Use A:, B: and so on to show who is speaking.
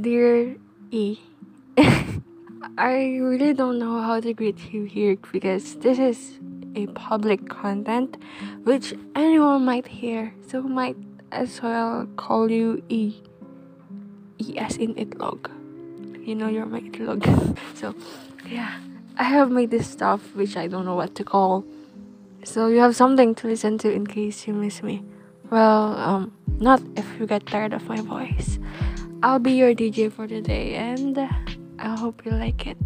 A: Dear E, I really don't know how to greet you here because this is a public content which anyone might hear, so might as well call you E. E as in itlog. You know you're my itlog. so yeah. I have made this stuff which I don't know what to call. So you have something to listen to in case you miss me. Well, um, not if you get tired of my voice. I'll be your DJ for today and I hope you like it.